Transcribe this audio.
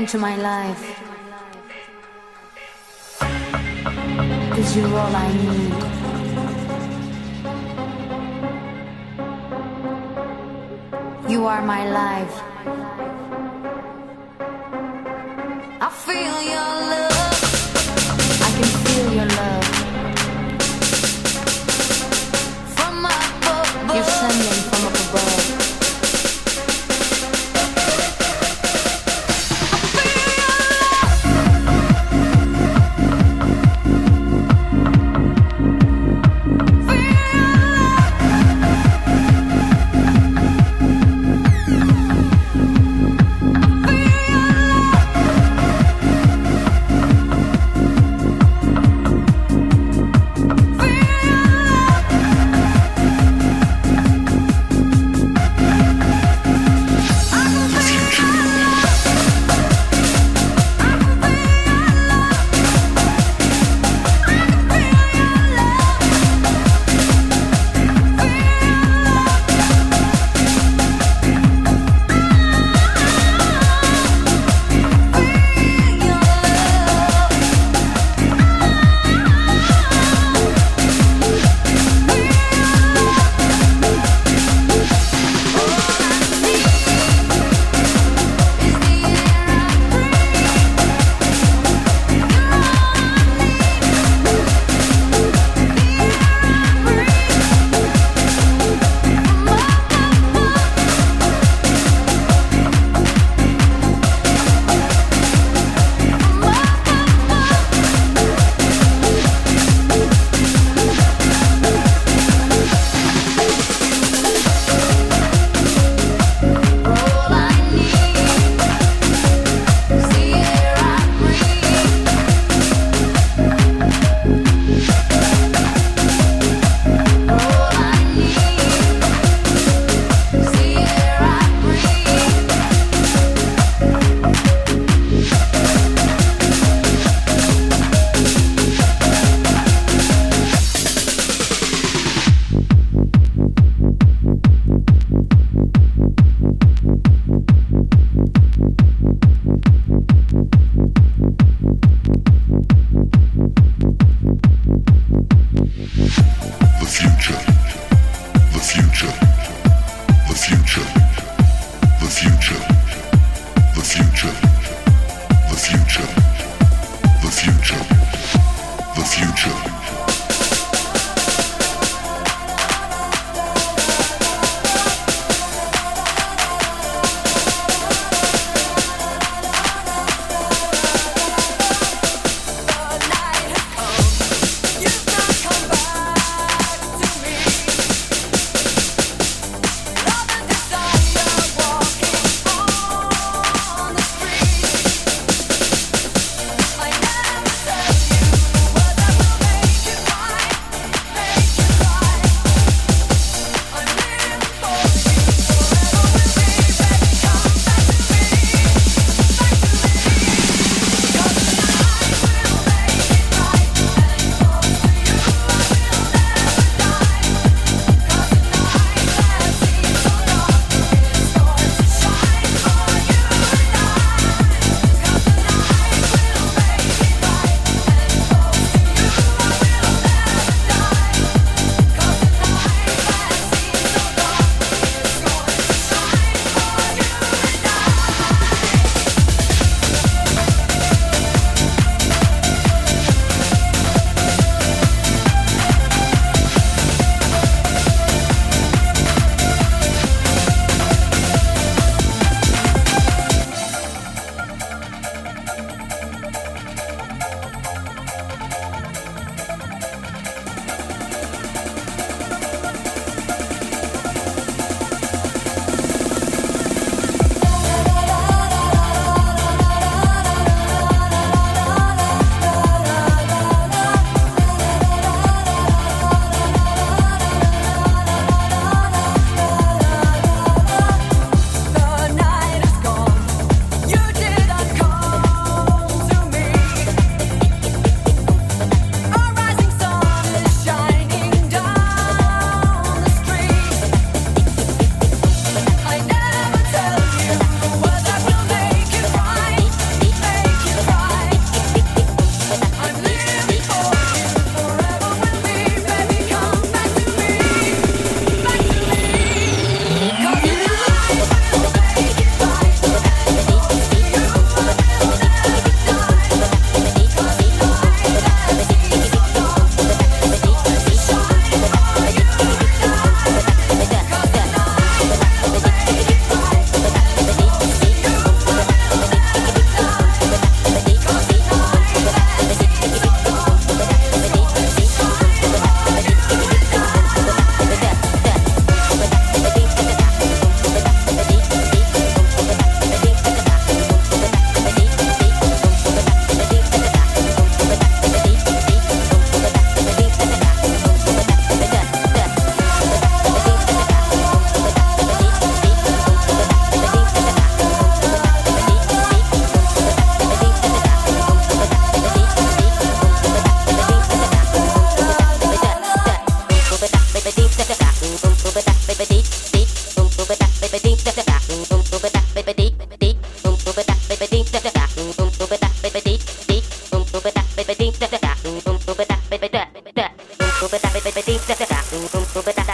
into my life.